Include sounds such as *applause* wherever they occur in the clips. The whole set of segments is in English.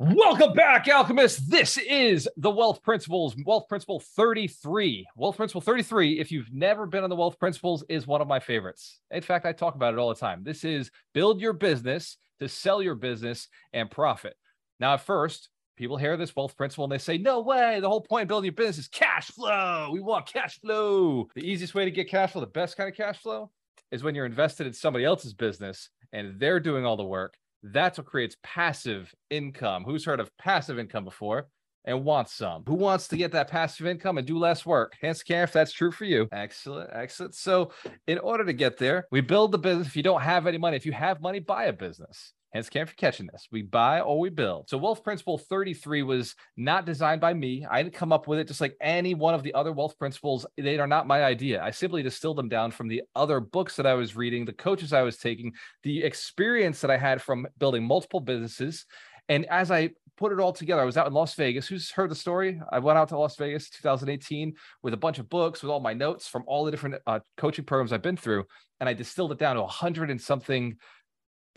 Welcome back, Alchemists. This is the Wealth Principles, Wealth Principle 33. Wealth Principle 33, if you've never been on the Wealth Principles, is one of my favorites. In fact, I talk about it all the time. This is build your business to sell your business and profit. Now, at first, people hear this wealth principle and they say, No way, the whole point of building your business is cash flow. We want cash flow. The easiest way to get cash flow, the best kind of cash flow, is when you're invested in somebody else's business and they're doing all the work. That's what creates passive income. Who's heard of passive income before? and wants some. Who wants to get that passive income and do less work? Hands can if that's true for you. Excellent, excellent. So, in order to get there, we build the business. If you don't have any money, if you have money, buy a business. Hence, can't for catching this. We buy or we build. So, Wealth Principle 33 was not designed by me. I didn't come up with it just like any one of the other wealth principles. They are not my idea. I simply distilled them down from the other books that I was reading, the coaches I was taking, the experience that I had from building multiple businesses. And as I put it all together, I was out in Las Vegas. Who's heard the story? I went out to Las Vegas 2018 with a bunch of books, with all my notes from all the different uh, coaching programs I've been through. And I distilled it down to a hundred and something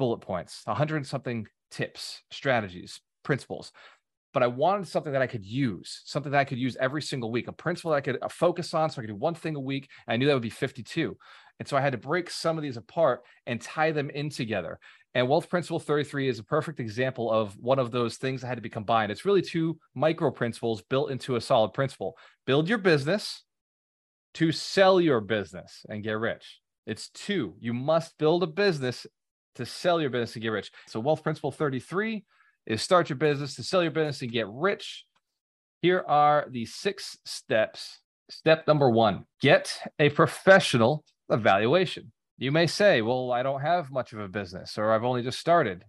bullet points, a hundred and something tips, strategies, principles. But I wanted something that I could use, something that I could use every single week, a principle that I could focus on. So I could do one thing a week. And I knew that would be 52. And so I had to break some of these apart and tie them in together. And Wealth Principle 33 is a perfect example of one of those things that had to be combined. It's really two micro principles built into a solid principle. Build your business to sell your business and get rich. It's two. You must build a business to sell your business to get rich. So, wealth principle 33 is start your business to sell your business and get rich. Here are the six steps. Step number one get a professional evaluation. You may say, Well, I don't have much of a business or I've only just started.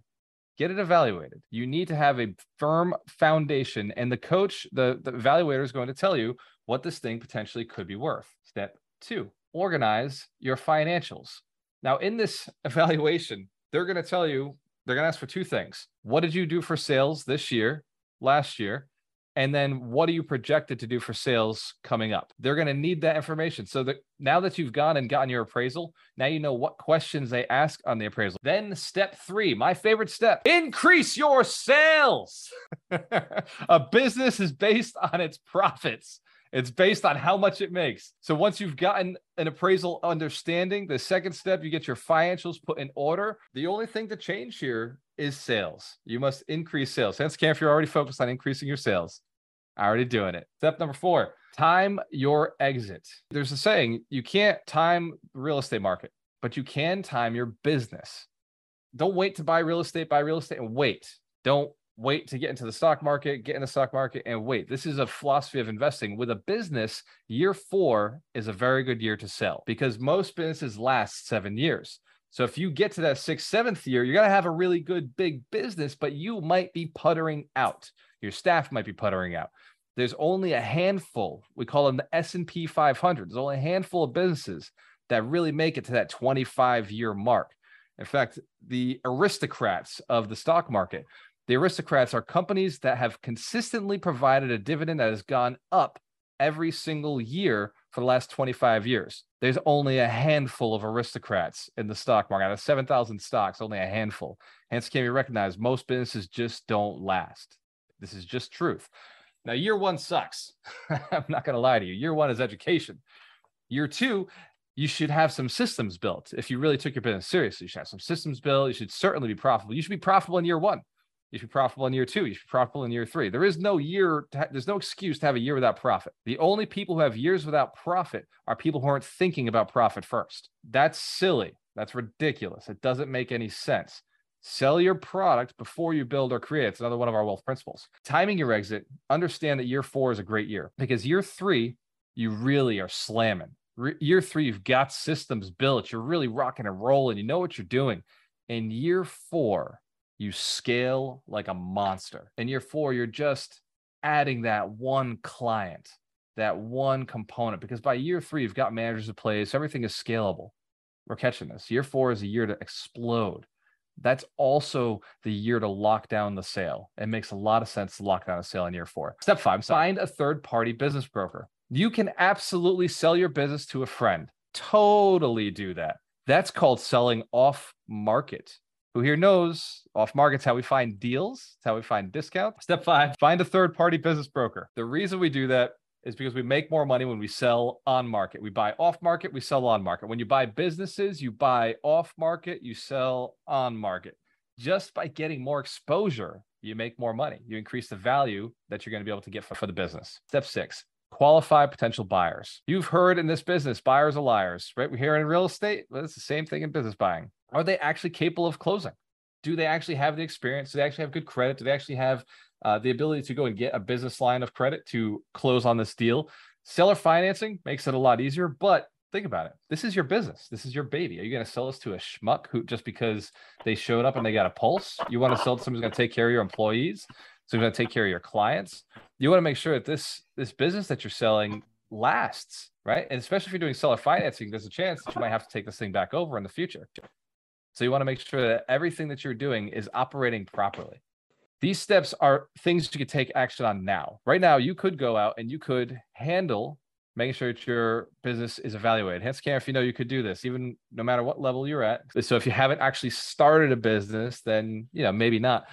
Get it evaluated. You need to have a firm foundation, and the coach, the, the evaluator, is going to tell you what this thing potentially could be worth. Step two organize your financials. Now, in this *laughs* evaluation, they're going to tell you, they're going to ask for two things. What did you do for sales this year, last year? And then what are you projected to do for sales coming up? They're going to need that information. So that now that you've gone and gotten your appraisal, now you know what questions they ask on the appraisal. Then step three, my favorite step, increase your sales. *laughs* A business is based on its profits. It's based on how much it makes. So once you've gotten an appraisal understanding, the second step, you get your financials put in order. The only thing to change here is sales. You must increase sales. Hence, Camp, you're already focused on increasing your sales. Already doing it. Step number four, time your exit. There's a saying, you can't time the real estate market, but you can time your business. Don't wait to buy real estate, buy real estate and wait. Don't wait to get into the stock market, get in the stock market and wait. This is a philosophy of investing. With a business, year four is a very good year to sell because most businesses last seven years. So if you get to that sixth, seventh year, you're going to have a really good big business, but you might be puttering out. Your staff might be puttering out. There's only a handful. We call them the S&P 500. There's only a handful of businesses that really make it to that 25 year mark. In fact, the aristocrats of the stock market, the aristocrats are companies that have consistently provided a dividend that has gone up every single year for the last 25 years. There's only a handful of aristocrats in the stock market. Out of 7,000 stocks, only a handful. Hence, can be recognized most businesses just don't last. This is just truth. Now, year one sucks. *laughs* I'm not going to lie to you. Year one is education. Year two, you should have some systems built. If you really took your business seriously, you should have some systems built. You should certainly be profitable. You should be profitable in year one. You should be profitable in year two. You should be profitable in year three. There is no year, ha- there's no excuse to have a year without profit. The only people who have years without profit are people who aren't thinking about profit first. That's silly. That's ridiculous. It doesn't make any sense. Sell your product before you build or create. It's another one of our wealth principles. Timing your exit, understand that year four is a great year because year three, you really are slamming. Re- year three, you've got systems built. You're really rocking and rolling. You know what you're doing. In year four, you scale like a monster. In year four, you're just adding that one client, that one component, because by year three, you've got managers in place, everything is scalable. We're catching this. Year four is a year to explode. That's also the year to lock down the sale. It makes a lot of sense to lock down a sale in year four. Step five, find a third party business broker. You can absolutely sell your business to a friend. Totally do that That's called selling off market. Who here knows off market's how we find deals, it's how we find discounts. Step five, find a third party business broker. The reason we do that is because we make more money when we sell on market. We buy off market, we sell on market. When you buy businesses, you buy off market, you sell on market. Just by getting more exposure, you make more money. You increase the value that you're going to be able to get for, for the business. Step six, qualify potential buyers. You've heard in this business, buyers are liars, right? We hear in real estate, well, it's the same thing in business buying. Are they actually capable of closing? Do they actually have the experience? Do they actually have good credit? Do they actually have uh, the ability to go and get a business line of credit to close on this deal? Seller financing makes it a lot easier, but think about it. This is your business. This is your baby. Are you going to sell this to a schmuck who just because they showed up and they got a pulse? You want to sell to someone who's going to take care of your employees, so going to take care of your clients. You want to make sure that this this business that you're selling lasts, right? And especially if you're doing seller financing, there's a chance that you might have to take this thing back over in the future. So you want to make sure that everything that you're doing is operating properly. These steps are things you could take action on now. Right now, you could go out and you could handle making sure that your business is evaluated. Hence, care if you know you could do this, even no matter what level you're at. So if you haven't actually started a business, then you know maybe not,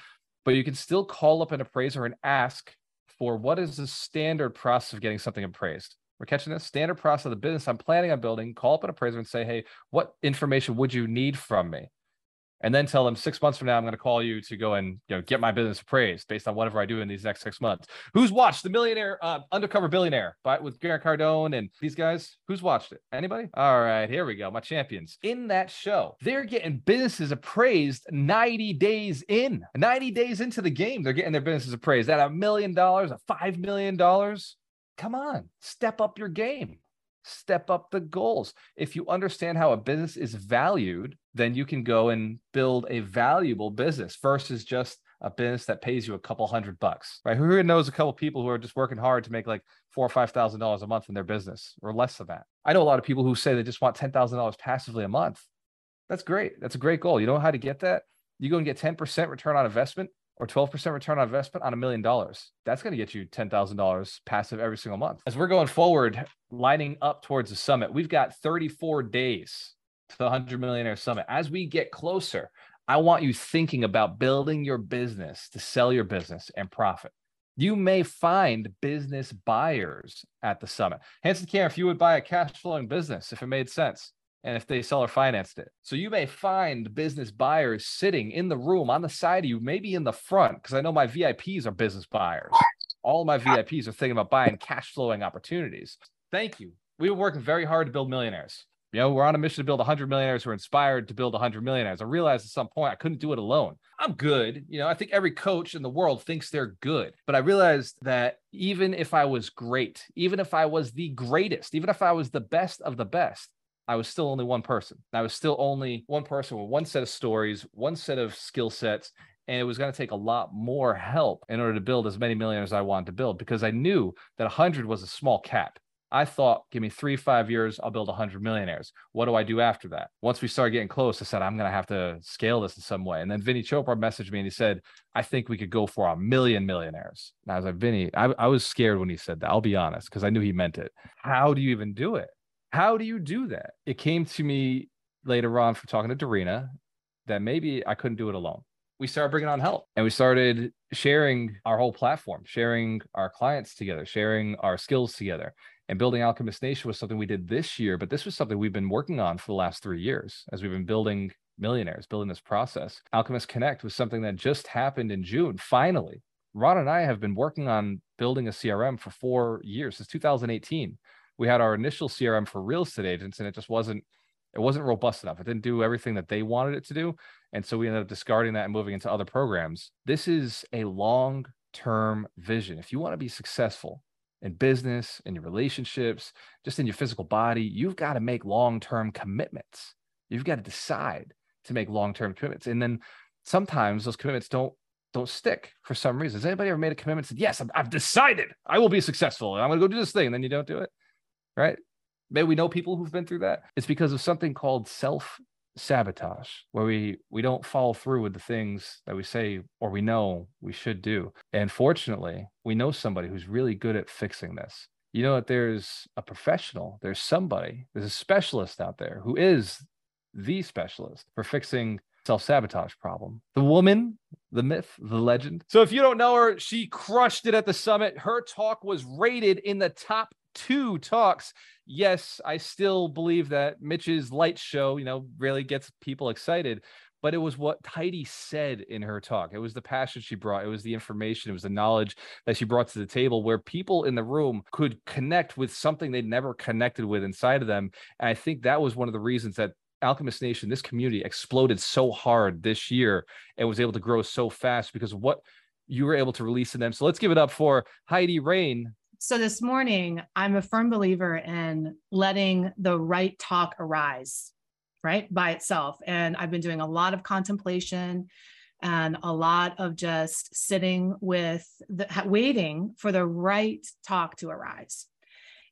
but you can still call up an appraiser and ask for what is the standard process of getting something appraised. We're catching this standard process of the business I'm planning on building. Call up an appraiser and say, hey, what information would you need from me? And then tell them six months from now, I'm going to call you to go and you know get my business appraised based on whatever I do in these next six months. Who's watched the Millionaire uh, Undercover Billionaire by, with Grant Cardone and these guys? Who's watched it? Anybody? All right, here we go. My champions in that show. They're getting businesses appraised 90 days in, 90 days into the game. They're getting their businesses appraised at a million dollars, a five million dollars come on, step up your game, step up the goals. If you understand how a business is valued, then you can go and build a valuable business versus just a business that pays you a couple hundred bucks, right? Who knows a couple people who are just working hard to make like four or five thousand dollars a month in their business or less than that? I know a lot of people who say they just want ten thousand dollars passively a month. That's great. That's a great goal. You know how to get that? You go and get 10% return on investment or 12% return on investment on a million dollars. That's going to get you $10,000 passive every single month. As we're going forward, lining up towards the summit, we've got 34 days to the 100 Millionaire Summit. As we get closer, I want you thinking about building your business to sell your business and profit. You may find business buyers at the summit. Hanson Care, if you would buy a cash flowing business, if it made sense, and if they seller financed it. So you may find business buyers sitting in the room on the side of you, maybe in the front, because I know my VIPs are business buyers. All my VIPs are thinking about buying cash flowing opportunities. Thank you. We've been working very hard to build millionaires. You know, we're on a mission to build 100 millionaires We're inspired to build 100 millionaires. I realized at some point I couldn't do it alone. I'm good. You know, I think every coach in the world thinks they're good. But I realized that even if I was great, even if I was the greatest, even if I was the best of the best, I was still only one person. I was still only one person with one set of stories, one set of skill sets. And it was going to take a lot more help in order to build as many millionaires I wanted to build because I knew that 100 was a small cap. I thought, give me three, five years, I'll build 100 millionaires. What do I do after that? Once we started getting close, I said, I'm going to have to scale this in some way. And then Vinny Chopra messaged me and he said, I think we could go for a million millionaires. And I was like, Vinny, I, I was scared when he said that. I'll be honest, because I knew he meant it. How do you even do it? How do you do that? It came to me later on from talking to Dorina that maybe I couldn't do it alone. We started bringing on help and we started sharing our whole platform, sharing our clients together, sharing our skills together. And building Alchemist Nation was something we did this year, but this was something we've been working on for the last three years as we've been building millionaires, building this process. Alchemist Connect was something that just happened in June. Finally, Ron and I have been working on building a CRM for four years since 2018 we had our initial CRM for real estate agents and it just wasn't it wasn't robust enough. It didn't do everything that they wanted it to do. And so we ended up discarding that and moving into other programs. This is a long term vision. If you want to be successful in business, in your relationships, just in your physical body, you've got to make long term commitments. You've got to decide to make long term commitments. And then sometimes those commitments don't don't stick for some reason. Has anybody ever made a commitment and said, Yes, I've, I've decided I will be successful and I'm going to go do this thing. And then you don't do it? Right? Maybe we know people who've been through that. It's because of something called self sabotage, where we we don't follow through with the things that we say or we know we should do. And fortunately, we know somebody who's really good at fixing this. You know that there's a professional, there's somebody, there's a specialist out there who is the specialist for fixing self sabotage problem. The woman, the myth, the legend. So if you don't know her, she crushed it at the summit. Her talk was rated in the top two talks. Yes, I still believe that Mitch's light show, you know, really gets people excited, but it was what Heidi said in her talk. It was the passion she brought. It was the information. It was the knowledge that she brought to the table where people in the room could connect with something they'd never connected with inside of them. And I think that was one of the reasons that Alchemist Nation, this community exploded so hard this year and was able to grow so fast because what you were able to release in them. So let's give it up for Heidi Rain. So this morning, I'm a firm believer in letting the right talk arise, right, by itself. And I've been doing a lot of contemplation and a lot of just sitting with the waiting for the right talk to arise.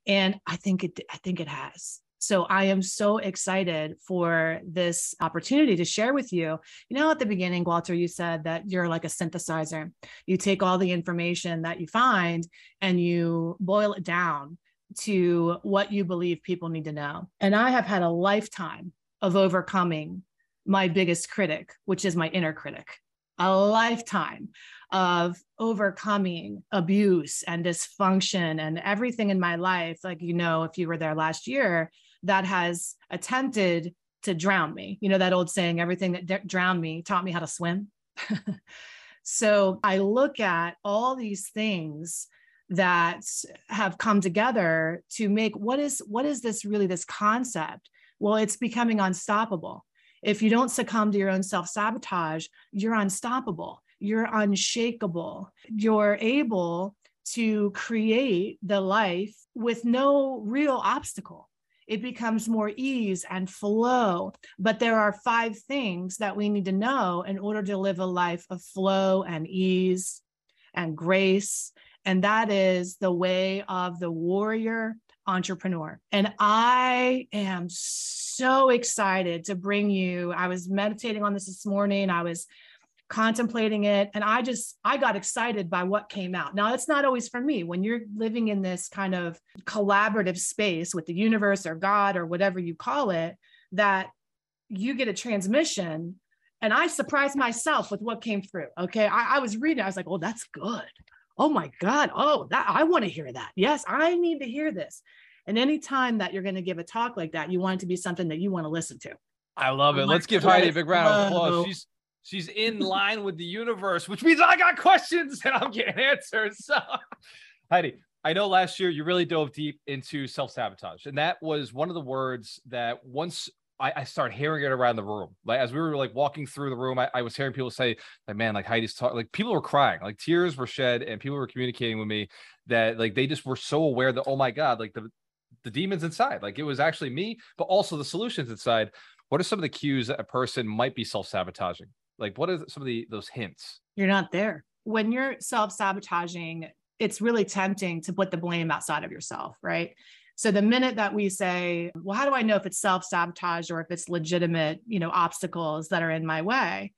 And I think it I think it has. So I am so excited for this opportunity to share with you. You know, at the beginning, Walter, you said that you're like a synthesizer. You take all the information that you find and you boil it down to what you believe people need to know. And I have had a lifetime of overcoming my biggest critic, which is my inner critic, a lifetime of overcoming abuse and dysfunction and everything in my life. Like, you know, if you were there last year, that has attempted to drown me. You know, that old saying, everything that d- drowned me taught me how to swim. *laughs* so I look at all these things that have come together to make what is what is this really this concept? Well it's becoming unstoppable. If you don't succumb to your own self-sabotage you're unstoppable. You're unshakable. You're able to create the life with no real obstacle it becomes more ease and flow. But there are five things that we need to know in order to live a life of flow and ease and grace. And that is the way of the warrior entrepreneur. And I am so excited to bring you. I was meditating on this this morning. I was contemplating it. And i just i got excited by what came out. Now it's not always for me. When you're living in this kind of collaborative space with the universe or god or whatever you call it that you get a transmission. And i surprised myself with what came through okay? I, I was reading i was like oh that's good. Oh my god. Oh that i want to hear that. Yes i need to hear this. And anytime that you're going to give a talk like that you want it to be something that you want to listen to. I love it. Let's give Heidi a big round of applause. She's She's in line with the universe, which means I got questions and I'm getting answers. So, Heidi, I know last year you really dove deep into self sabotage, and that was one of the words that once I, I, started hearing it around the room, like as we were like walking through the room, I, I was hearing people say, "Like, man, like Heidi's talking." Like people were crying, like tears were shed, and people were communicating with me that like they just were so aware that oh my god, like the the demons inside, like it was actually me, but also the solutions inside. What are some of the cues that a person might be self sabotaging? Like, what are some of the those hints? You're not there. When you're self sabotaging, it's really tempting to put the blame outside of yourself, right? So the minute that we say, well, how do I know if it's self sabotage or if it's legitimate, you know, obstacles that are in my way?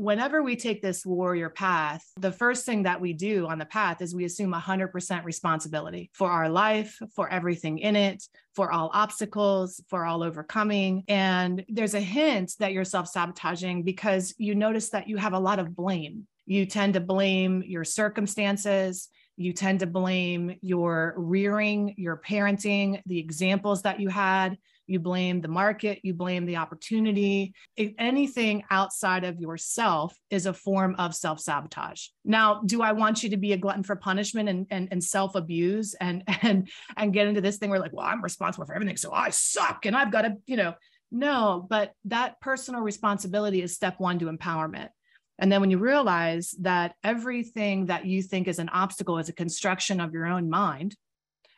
Whenever we take this warrior path, the first thing that we do on the path is we assume 100% responsibility for our life, for everything in it, for all obstacles, for all overcoming. And there's a hint that you're self sabotaging because you notice that you have a lot of blame. You tend to blame your circumstances. You tend to blame your rearing, your parenting, the examples that you had you blame the market, you blame the opportunity. If anything outside of yourself is a form of self sabotage. Now, do I want you to be a glutton for punishment and, and, and self abuse and, *laughs* and, and get into this thing where, like, well, I'm responsible for everything. So I suck and I've got to, you know, no, but that personal responsibility is step one to empowerment. And then when you realize that everything that you think is an obstacle is a construction of your own mind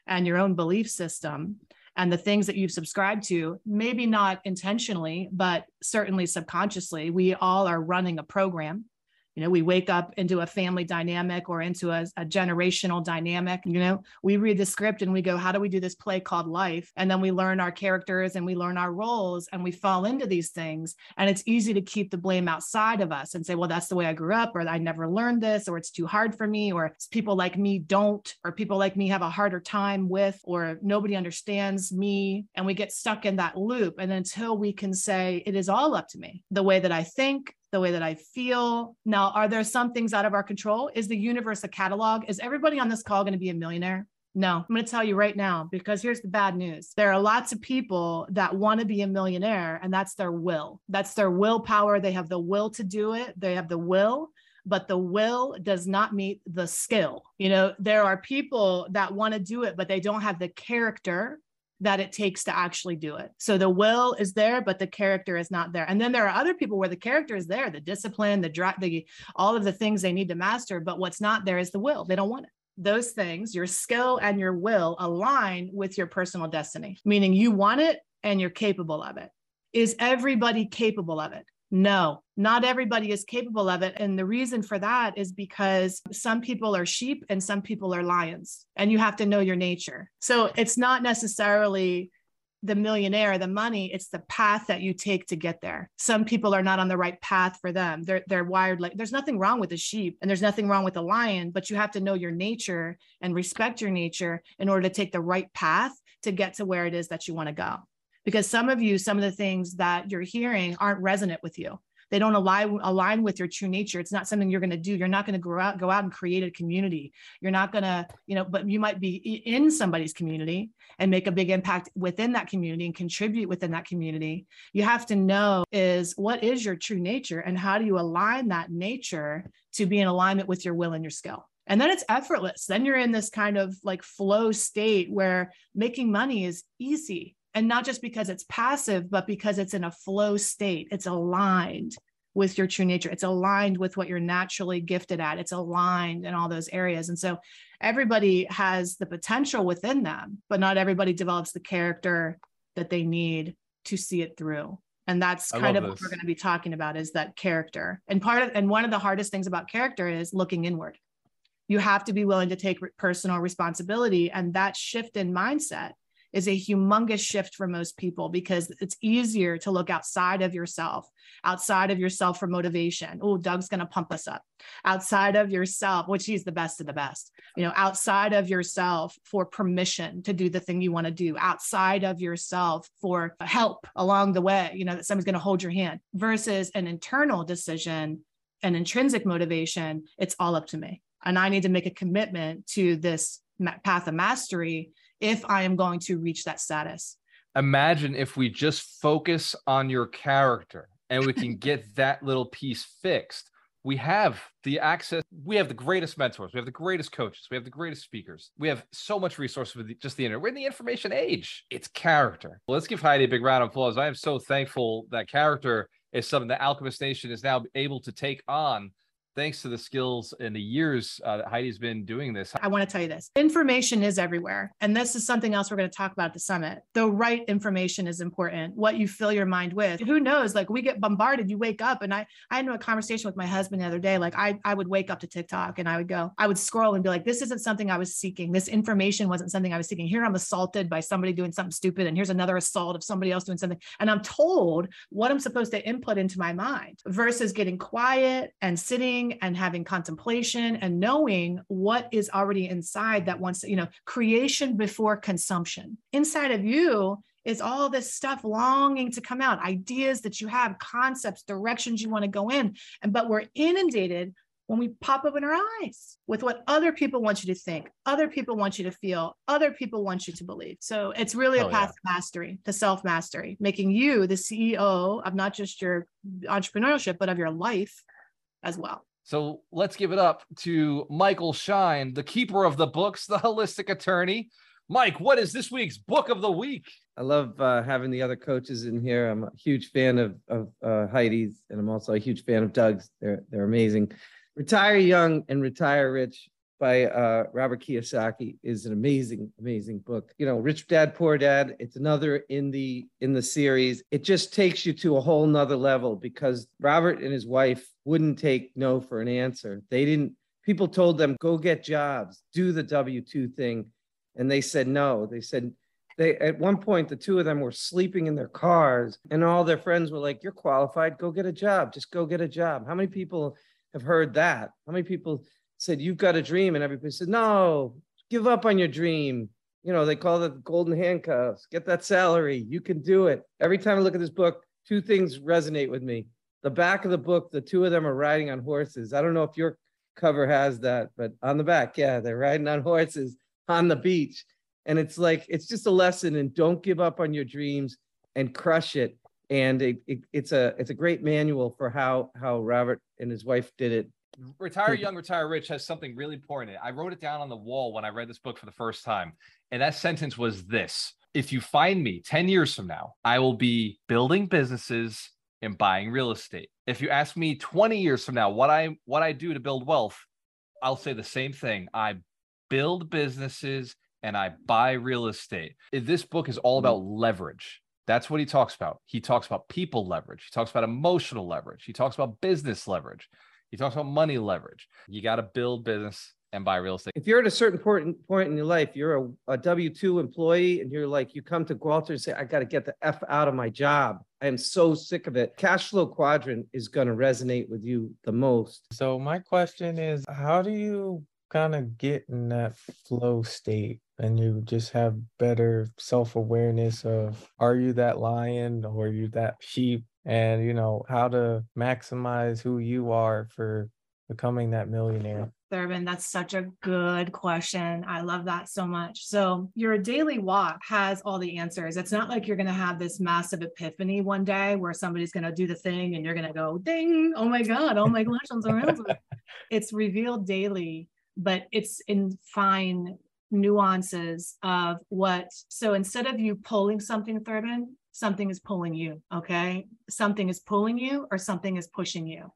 and your own belief system, and the things that you've subscribed to, maybe not intentionally, but certainly subconsciously. We all are running a program you know we wake up into a family dynamic or into a, a, generational dynamic you know? We read the script and we go how do we do this play called life? And then we learn our characters and we learn our roles and we fall into these things. And it's easy to keep the blame outside of us and say well that's the way i grew up or i never learned this or it's too hard for me or people like me don't or people like me have a harder time with or nobody understands me and we get stuck in that loop. And until we can say it is all up to me the way that i think the way that I feel. Now, are there some things out of our control? Is the universe a catalog? Is everybody on this call going to be a millionaire? No, I'm going to tell you right now because here's the bad news. There are lots of people that want to be a millionaire, and that's their will. That's their willpower. They have the will to do it, they have the will, but the will does not meet the skill. You know, there are people that want to do it, but they don't have the character that it takes to actually do it. So the will is there, but the character is not there. And then there are other people where the character is there, the discipline, the drive, the all of the things they need to master, but what's not there is the will. They don't want it. Those things, your skill and your will align with your personal destiny, meaning you want it and you're capable of it. Is everybody capable of it? No, not everybody is capable of it. And the reason for that is because some people are sheep and some people are lions, and you have to know your nature. So it's not necessarily the millionaire, the money, it's the path that you take to get there. Some people are not on the right path for them. They're they're wired like there's nothing wrong with a sheep and there's nothing wrong with a lion, but you have to know your nature and respect your nature in order to take the right path to get to where it is that you want to go because some of you, some of the things that you're hearing aren't resonant with you. They don't align align with your true nature. It's not something you're going to do. You're not going to go out go out and create a community. You're not going to, you know, but you might be in somebody's community and make a big impact within that community and contribute within that community. You have to know is what is your true nature and how do you align that nature to be in alignment with your will and your skill. And then it's effortless. Then you're in this kind of like flow state where making money is easy and not just because it's passive, but because it's in a flow state. It's aligned with your true nature. It's aligned with what you're naturally gifted at. It's aligned in all those areas. And so everybody has the potential within them, but not everybody develops the character that they need to see it through. And that's kind of this. what we're going to be talking about is that character. And part of and one of the hardest things about character is looking inward. You have to be willing to take personal responsibility and that shift in mindset is a humongous shift for most people because it's easier to look outside of yourself, outside of yourself for motivation. Oh, Doug's going to pump us up. Outside of yourself, which he's the best of the best, you know, outside of yourself for permission to do the thing you want to do, outside of yourself for help along the way, you know, that somebody's going to hold your hand versus an internal decision, an intrinsic motivation. It's all up to me. And I need to make a commitment to this path of mastery if I am going to reach that status. Imagine if we just focus on your character and we can *laughs* get that little piece fixed. We have the access, we have the greatest mentors, we have the greatest coaches, we have the greatest speakers. We have so much resources with just the internet. We're in the information age. It's character. Well, let's give Heidi a big round of applause. I am so thankful that character is something that Alchemist Nation is now able to take on thanks to the skills and the years uh, that Heidi's been doing this. I want to tell you this information is everywhere. And this is something else we're going to talk about at the summit. The right information is important, what you fill your mind with. Who knows? Like we get bombarded, you wake up. And I, I had a conversation with my husband the other day. Like I, I would wake up to TikTok and I would go, I would scroll and be like, this isn't something I was seeking. This information wasn't something I was seeking. Here I'm assaulted by somebody doing something stupid. And here's another assault of somebody else doing something. And I'm told what I'm supposed to input into my mind versus getting quiet and sitting and having contemplation and knowing what is already inside that wants, you know, creation before consumption. Inside of you is all this stuff longing to come out, ideas that you have, concepts, directions you want to go in. And but we're inundated when we pop open our eyes with what other people want you to think, other people want you to feel, other people want you to believe. So it's really a oh, path yeah. to mastery, to self mastery, making you the CEO of not just your entrepreneurship, but of your life as well. So let's give it up to Michael Shine, the keeper of the books, the holistic attorney. Mike, what is this week's book of the week? I love uh, having the other coaches in here. I'm a huge fan of, of uh, Heidi's, and I'm also a huge fan of Doug's. They're they're amazing. Retire young and retire rich by uh, Robert Kiyosaki is an amazing, amazing book. You know, Rich Dad Poor Dad. It's another in the in the series. It just takes you to a whole nother level because Robert and his wife wouldn't take no for an answer. They didn't. People told them go get jobs, do the W two thing, and they said no. They said they at one point the two of them were sleeping in their cars, and all their friends were like, "You're qualified. Go get a job. Just go get a job." How many people have heard that? How many people? Said, You've got a dream. And everybody said, No, give up on your dream. You know, they call it golden handcuffs. Get that salary. You can do it. Every time I look at this book, two things resonate with me. The back of the book, the two of them are riding on horses. I don't know if your cover has that, but on the back, yeah, they're riding on horses on the beach. And it's like, it's just a lesson and don't give up on your dreams and crush it. And it, it, it's a it's a great manual for how how Robert and his wife did it Retire Young, Retire Rich has something really important. I wrote it down on the wall when I read this book for the first time. And that sentence was this If you find me 10 years from now, I will be building businesses and buying real estate. If you ask me 20 years from now what I what I do to build wealth, I'll say the same thing. I build businesses and I buy real estate. This book is all about mm. leverage. That's what he talks about. He talks about people leverage. He talks about emotional leverage. He talks about business leverage. He talks about money leverage. You got to build business and buy real estate. If you're at a certain point, point in your life, you're a, a W 2 employee and you're like, you come to Gwalter and say, I got to get the F out of my job. I am so sick of it. Cash flow quadrant is going to resonate with you the most. So, my question is, how do you kind of get in that flow state and you just have better self awareness of are you that lion or are you that sheep? And you know how to maximize who you are for becoming that millionaire Thurman, that's such a good question. I love that so much. So, your daily walk has all the answers. It's not like you're going to have this massive epiphany one day where somebody's going to do the thing and you're going to go, ding, oh my God, oh my gosh, I'm so *laughs* It's revealed daily, but it's in fine nuances of what. So, instead of you pulling something, Thurman, something is pulling you. Okay. Something is pulling you or something is pushing you.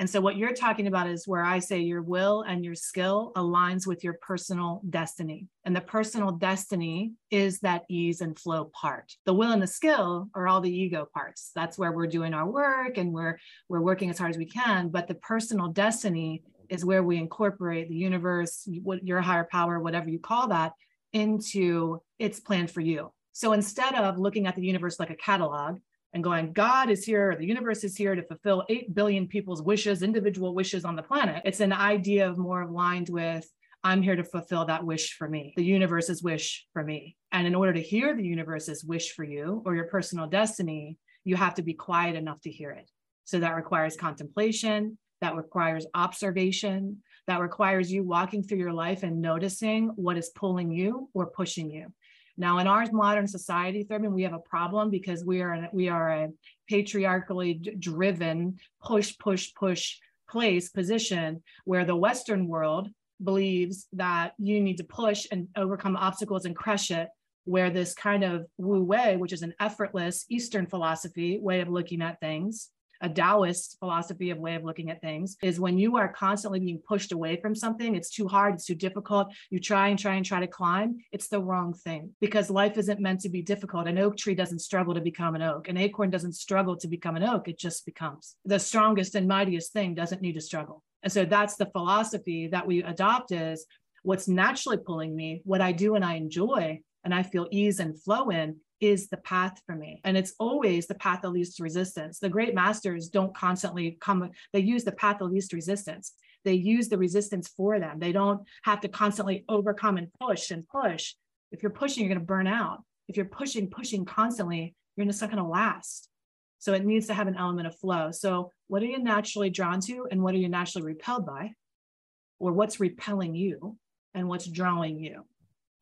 And so what you're talking about is where I say your will and your skill aligns with your personal destiny. And the personal destiny is that ease and flow part. The will and the skill are all the ego parts. That's where we're doing our work and we're we're working as hard as we can, but the personal destiny is where we incorporate the universe, what your higher power, whatever you call that, into its plan for you. So instead of looking at the universe like a catalog and going, God is here, the universe is here to fulfill 8 billion people's wishes, individual wishes on the planet, it's an idea of more aligned with, I'm here to fulfill that wish for me, the universe's wish for me. And in order to hear the universe's wish for you or your personal destiny, you have to be quiet enough to hear it. So that requires contemplation, that requires observation, that requires you walking through your life and noticing what is pulling you or pushing you. Now, in our modern society, Thurman, we have a problem because we are we are a patriarchally driven push, push, push place position where the Western world believes that you need to push and overcome obstacles and crush it. Where this kind of Wu Wei, which is an effortless Eastern philosophy way of looking at things, a Taoist philosophy of way of looking at things is when you are constantly being pushed away from something, it's too hard, it's too difficult. You try and try and try to climb, it's the wrong thing because life isn't meant to be difficult. An oak tree doesn't struggle to become an oak, an acorn doesn't struggle to become an oak, it just becomes. The strongest and mightiest thing doesn't need to struggle. And so that's the philosophy that we adopt is what's naturally pulling me, what I do and I enjoy and I feel ease and flow in is the path for me. And it's always the path of least resistance. The great masters don't constantly come, they use the path of least resistance. They use the resistance for them. They don't have to constantly overcome and push and push. If you're pushing, you're going to burn out. If you're pushing, pushing constantly, you're just not going to last. So it needs to have an element of flow. So, what are you naturally drawn to, and what are you naturally repelled by? Or what's repelling you, and what's drawing you?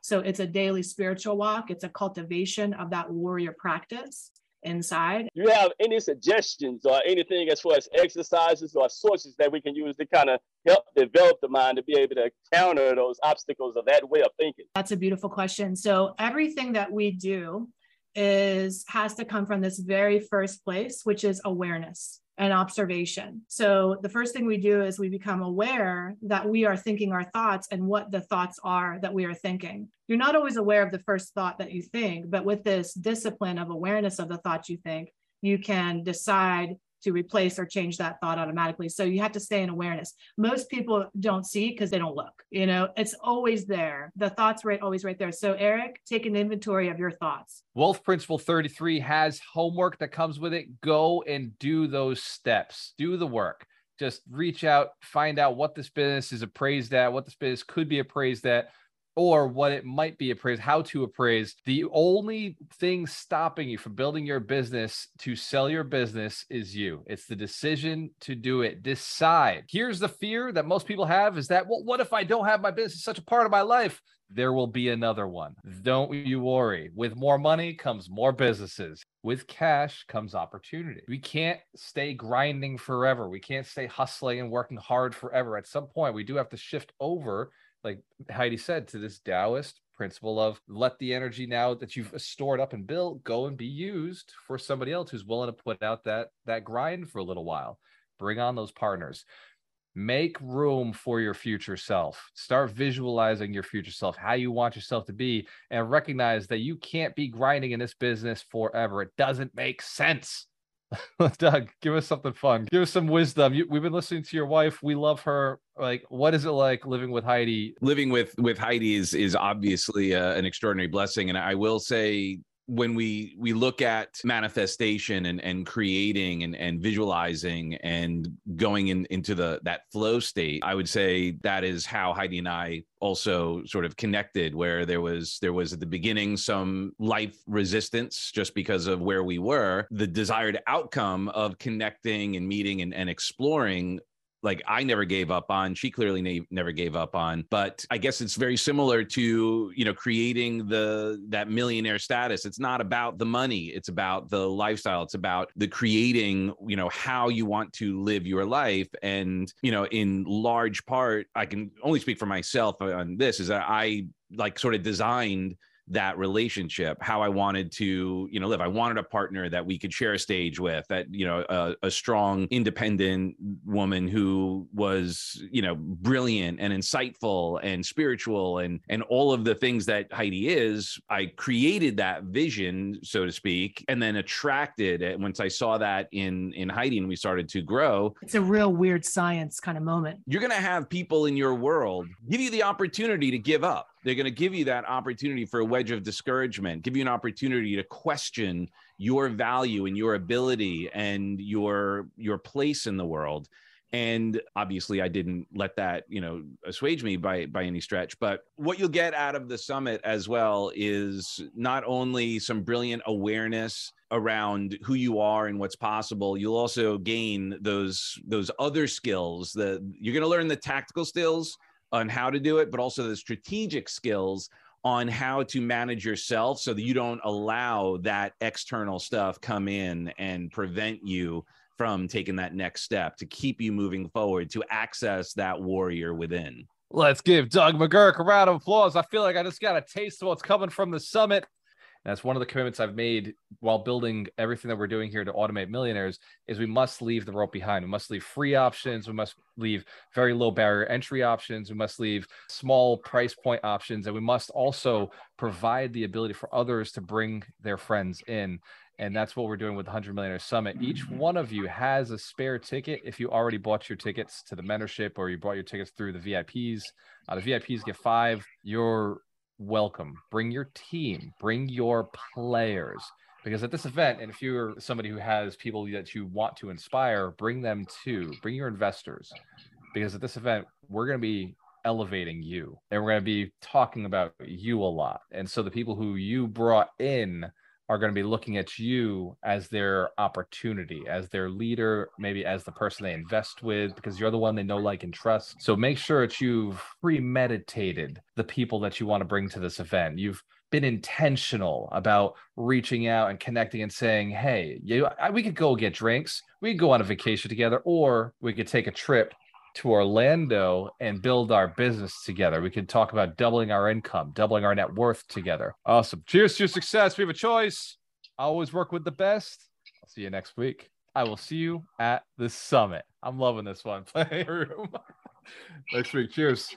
So it's a daily spiritual walk, it's a cultivation of that warrior practice inside. Do you have any suggestions or anything as far as exercises or sources that we can use to kind of help develop the mind to be able to counter those obstacles of that way of thinking? That's a beautiful question. So everything that we do is has to come from this very first place, which is awareness. And observation. So the first thing we do is we become aware that we are thinking our thoughts and what the thoughts are that we are thinking. You're not always aware of the first thought that you think, but with this discipline of awareness of the thoughts you think, you can decide to replace or change that thought automatically. So you have to stay in awareness. Most people don't see because they don't look. You know, it's always there. The thoughts right always right there. So Eric, take an inventory of your thoughts. Wealth Principle 33 has homework that comes with it. Go and do those steps. Do the work. Just reach out, find out what this business is appraised at, what this business could be appraised at or what it might be appraised, how to appraise. The only thing stopping you from building your business to sell your business is you. It's the decision to do it. Decide. Here's the fear that most people have is that, well, what if I don't have my business such a part of my life? There will be another one. Don't you worry. With more money comes more businesses. With cash comes opportunity. We can't stay grinding forever. We can't stay hustling and working hard forever. At some point, we do have to shift over like Heidi said, to this Taoist principle of let the energy now that you've stored up and built go and be used for somebody else who's willing to put out that that grind for a little while. Bring on those partners. Make room for your future self. Start visualizing your future self, how you want yourself to be, and recognize that you can't be grinding in this business forever. It doesn't make sense. *laughs* Doug, give us something fun. Give us some wisdom. You, we've been listening to your wife. We love her. Like, what is it like living with Heidi? Living with with Heidi is is obviously uh, an extraordinary blessing, and I will say when we we look at manifestation and and creating and and visualizing and going in into the that flow state i would say that is how heidi and i also sort of connected where there was there was at the beginning some life resistance just because of where we were the desired outcome of connecting and meeting and, and exploring like I never gave up on. She clearly na- never gave up on. But I guess it's very similar to you know creating the that millionaire status. It's not about the money. It's about the lifestyle. It's about the creating you know how you want to live your life. And you know in large part, I can only speak for myself on this. Is that I like sort of designed that relationship how i wanted to you know live. I wanted a partner that we could share a stage with that you know a, a, strong independent woman who was you know brilliant and insightful and spiritual and and all of the things that heidi is i created that vision so to speak and then attracted it. Once i saw that in in heidi and we started to grow it's a real weird science kind of moment. you're going to have people in your world give you the opportunity to give up they're going to give you that opportunity for a wedge of discouragement, give you an opportunity to question your value and your ability and your your place in the world. And obviously, I didn't let that you know assuage me by by any stretch. But what you'll get out of the summit as well is not only some brilliant awareness around who you are and what's possible you'll also gain those those other skills that you're going to learn the tactical skills on how to do it, but also the strategic skills on how to manage yourself so that you don't allow that external stuff come in and prevent you from taking that next step to keep you moving forward to access that warrior within. Let's give Doug McGurk a round of applause. I feel like I just got a taste of what's coming from the summit. That's one of the commitments I've made while building everything that we're doing here to automate millionaires is we must leave the rope behind. We must leave free options. We must leave very low barrier entry options. We must leave small price point options. And we must also provide the ability for others to bring their friends in. And that's what we're doing with the 100 Millionaire Summit. Each one of you has a spare ticket if you already bought your tickets to the mentorship or you bought your tickets through the VIPs. Uh, the VIPs get five. Your welcome. Bring your team, bring your players. Because at this event, and if you're somebody who has people that you want to inspire, bring them too. Bring your investors. Because at this event, we're going to be elevating you and we're going to be talking about you a lot. And so the people who you brought in are going to be looking at you as their opportunity, as their leader, maybe as the person they invest with, because you're the one they know, like, and trust. So make sure that you've premeditated the people that you want to bring to this event. You've been intentional about reaching out and connecting and saying, "Hey, you, we could go get drinks, we could go on a vacation together, or we could take a trip to Orlando and build our business together. We can talk about doubling our income, doubling our net worth together. Awesome. Cheers to your success. We have a choice. I always work with the best. I'll see you next week. I will see you at the summit. I'm loving this one. *laughs* Play room. Next week. Cheers.